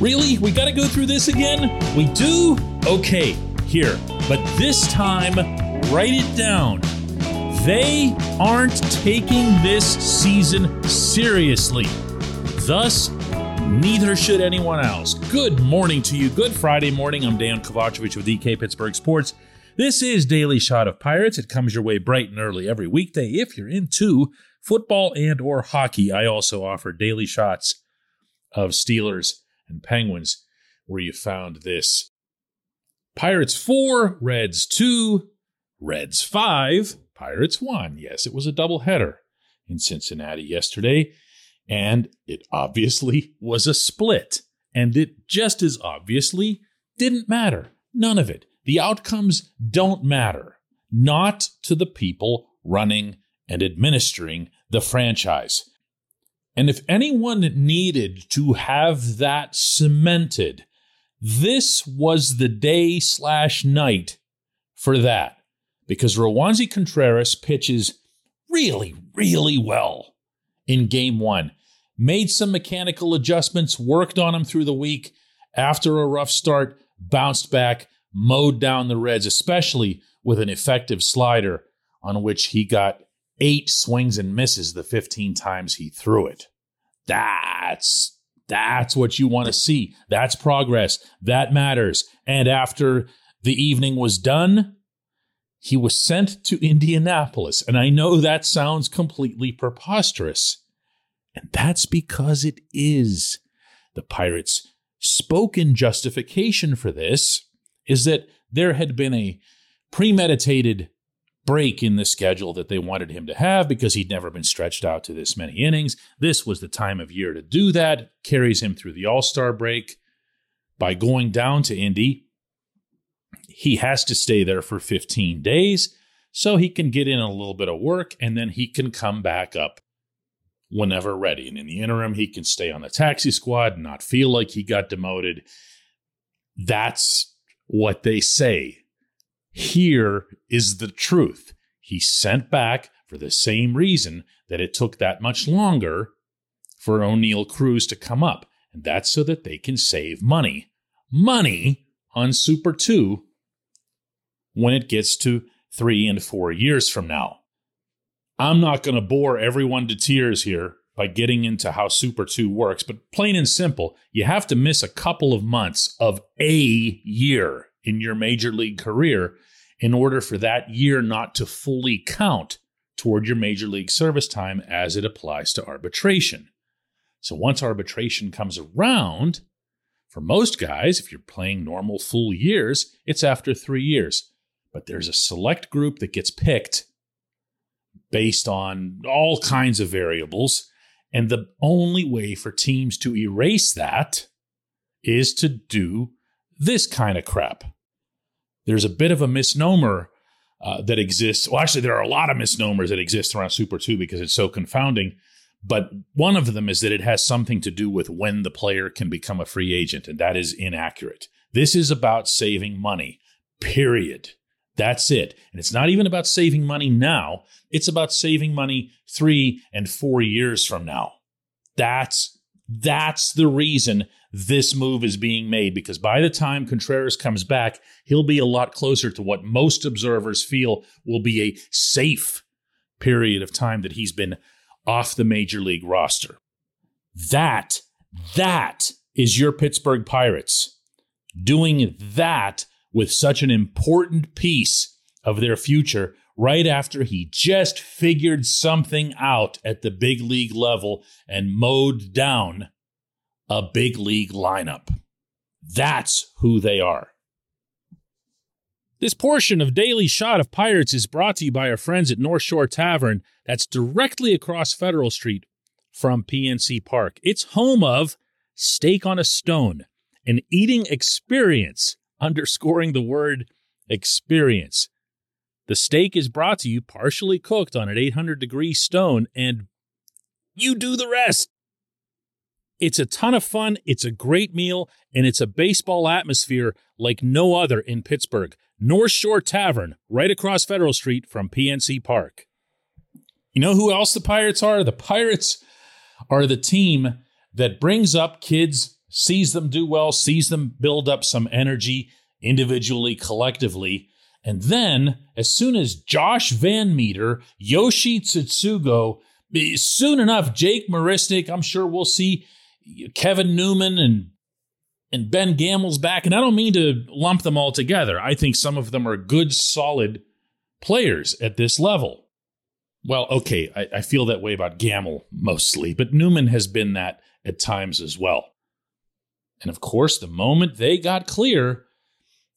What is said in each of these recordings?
Really? We gotta go through this again? We do? Okay, here. But this time, write it down. They aren't taking this season seriously. Thus, neither should anyone else. Good morning to you. Good Friday morning. I'm Dan Kovacevic with DK Pittsburgh Sports. This is Daily Shot of Pirates. It comes your way bright and early every weekday if you're into football and or hockey. I also offer daily shots of Steelers and Penguins where you found this. Pirates 4, Reds 2, Reds 5, Pirates 1. Yes, it was a doubleheader in Cincinnati yesterday, and it obviously was a split. And it just as obviously didn't matter. None of it. The outcomes don't matter. Not to the people running and administering the franchise. And if anyone needed to have that cemented, this was the day slash night for that. Because Roansy Contreras pitches really, really well in game one. Made some mechanical adjustments, worked on him through the week. After a rough start, bounced back, mowed down the Reds, especially with an effective slider on which he got eight swings and misses the 15 times he threw it. That's that's what you want to see. That's progress. That matters. And after the evening was done, he was sent to Indianapolis. And I know that sounds completely preposterous. And that's because it is. The Pirates' spoken justification for this is that there had been a premeditated break in the schedule that they wanted him to have because he'd never been stretched out to this many innings. This was the time of year to do that, carries him through the All Star break. By going down to Indy, he has to stay there for 15 days so he can get in a little bit of work and then he can come back up whenever ready. And in the interim, he can stay on the taxi squad and not feel like he got demoted. That's what they say here is the truth. He sent back for the same reason that it took that much longer for Oneil Cruz to come up, and that's so that they can save money. Money on Super 2 when it gets to three and four years from now. I'm not going to bore everyone to tears here by getting into how Super 2 works, but plain and simple, you have to miss a couple of months of a year in your major league career in order for that year not to fully count toward your major league service time as it applies to arbitration. So once arbitration comes around, for most guys, if you're playing normal full years, it's after three years. But there's a select group that gets picked based on all kinds of variables. And the only way for teams to erase that is to do this kind of crap. There's a bit of a misnomer uh, that exists. Well, actually, there are a lot of misnomers that exist around Super 2 because it's so confounding. But one of them is that it has something to do with when the player can become a free agent, and that is inaccurate. This is about saving money, period. That's it. And it's not even about saving money now, it's about saving money three and four years from now. That's that's the reason this move is being made because by the time Contreras comes back, he'll be a lot closer to what most observers feel will be a safe period of time that he's been off the major league roster. That, that is your Pittsburgh Pirates doing that with such an important piece of their future right after he just figured something out at the big league level and mowed down a big league lineup. That's who they are. This portion of Daily Shot of Pirates is brought to you by our friends at North Shore Tavern, that's directly across Federal Street from PNC Park. It's home of Steak on a Stone, an eating experience, underscoring the word experience. The steak is brought to you partially cooked on an 800 degree stone, and you do the rest. It's a ton of fun. It's a great meal, and it's a baseball atmosphere like no other in Pittsburgh. North Shore Tavern, right across Federal Street from PNC Park. You know who else the Pirates are? The Pirates are the team that brings up kids sees them do well, sees them build up some energy individually, collectively. And then, as soon as Josh VanMeter, Yoshi Tsutsugo, eh, soon enough, Jake Marisnick, I'm sure we'll see Kevin Newman and and Ben Gamel's back. And I don't mean to lump them all together. I think some of them are good, solid players at this level. Well, okay, I, I feel that way about Gamel mostly, but Newman has been that at times as well. And of course, the moment they got clear,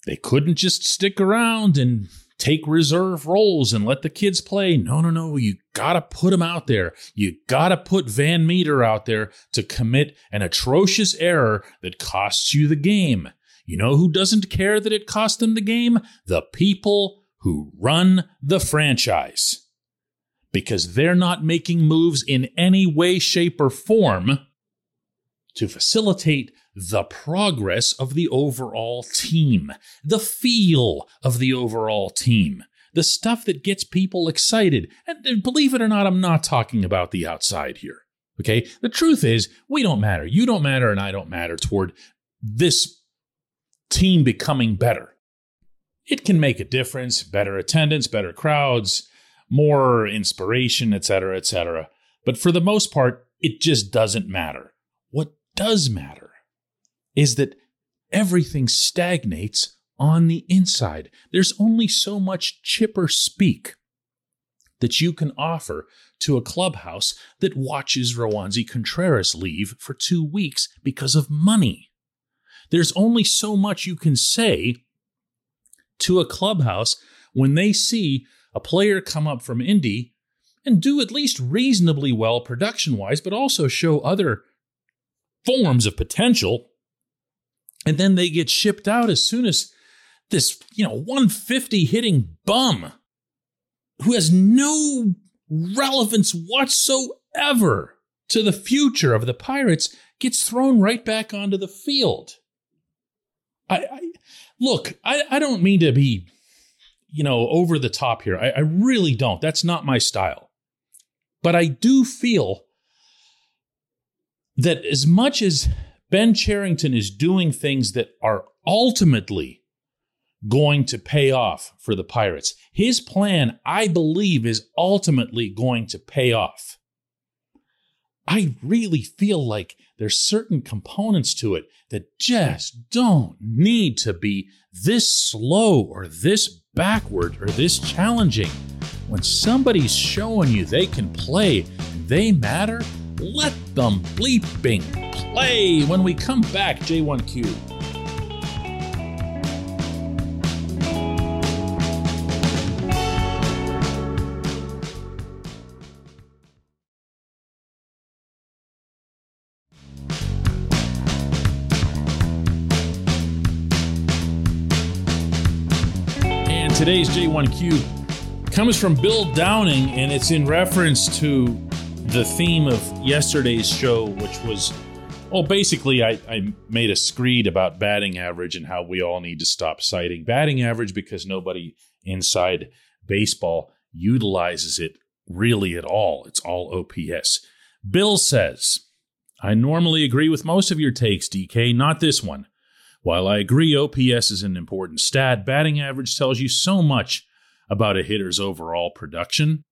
they couldn't just stick around and take reserve roles and let the kids play. No, no, no. You got to put them out there. You got to put VanMeter out there to commit an atrocious error that costs you the game. You know who doesn't care that it cost them the game? The people who run the franchise. Because they're not making moves in any way, shape, or form to facilitate the progress of the overall team, the feel of the overall team, the stuff that gets people excited. And, believe it or not, I'm not talking about the outside here. Okay. The truth is, we don't matter. You don't matter, and I don't matter toward this team becoming better. It can make a difference better attendance, better crowds, more inspiration, etc., etc. But for the most part, it just doesn't matter. Does matter is that everything stagnates on the inside. There's only so much chipper speak that you can offer to a clubhouse that watches Roansy Contreras leave for two weeks because of money. There's only so much you can say to a clubhouse when they see a player come up from Indy and do at least reasonably well production wise, but also show other forms of potential and then they get shipped out as soon as this, you know, 150 hitting bum who has no relevance whatsoever to the future of the Pirates gets thrown right back onto the field. I, I look, I, I don't mean to be, you know, over the top here. I, I really don't. That's not my style. But I do feel that as much as Ben Cherington is doing things that are ultimately going to pay off for the Pirates. His plan, I believe, is ultimately going to pay off. I really feel like there's certain components to it that just don't need to be this slow or this backward or this challenging. When somebody's showing you they can play they matter, let them bleeping play when we come back, J1Q. And today's J1Q comes from Bill Downing, and it's in reference to the theme of yesterday's show, which was, well, basically, I, I made a screed about batting average and how we all need to stop citing batting average because nobody inside baseball utilizes it really at all. It's all OPS. Bill says, I normally agree with most of your takes, DK, not this one. While I agree OPS is an important stat, batting average tells you so much about a hitter's overall production,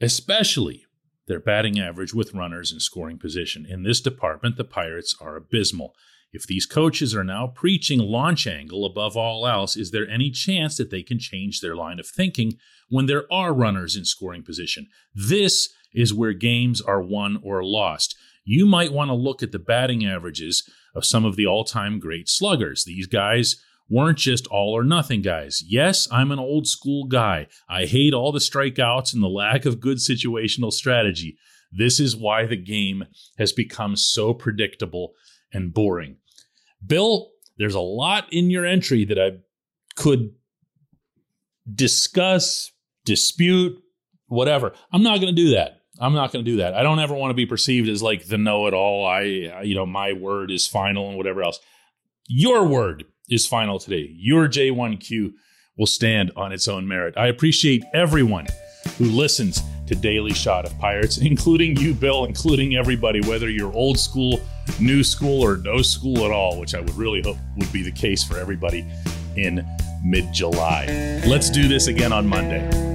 especially their batting average with runners in scoring position. In this department, the Pirates are abysmal. If these coaches are now preaching launch angle above all else, is there any chance that they can change their line of thinking when there are runners in scoring position? This is where games are won or lost. You might want to look at the batting averages of some of the all time great sluggers. These guys weren't just all or nothing guys. Yes, I'm an old school guy. I hate all the strikeouts and the lack of good situational strategy. This is why the game has become so predictable and boring. Bill, there's a lot in your entry that I could discuss, dispute, whatever. I'm not going to do that. I'm not going to do that. I don't ever want to be perceived as like the know it all. I, you know, my word is final and whatever else. Your word is final today. Your J1Q will stand on its own merit. I appreciate everyone who listens to Daily Shot of Pirates, including you, Bill, including everybody, whether you're old school new school or no school at all, which I would really hope would be the case for everybody in mid July. Let's do this again on Monday.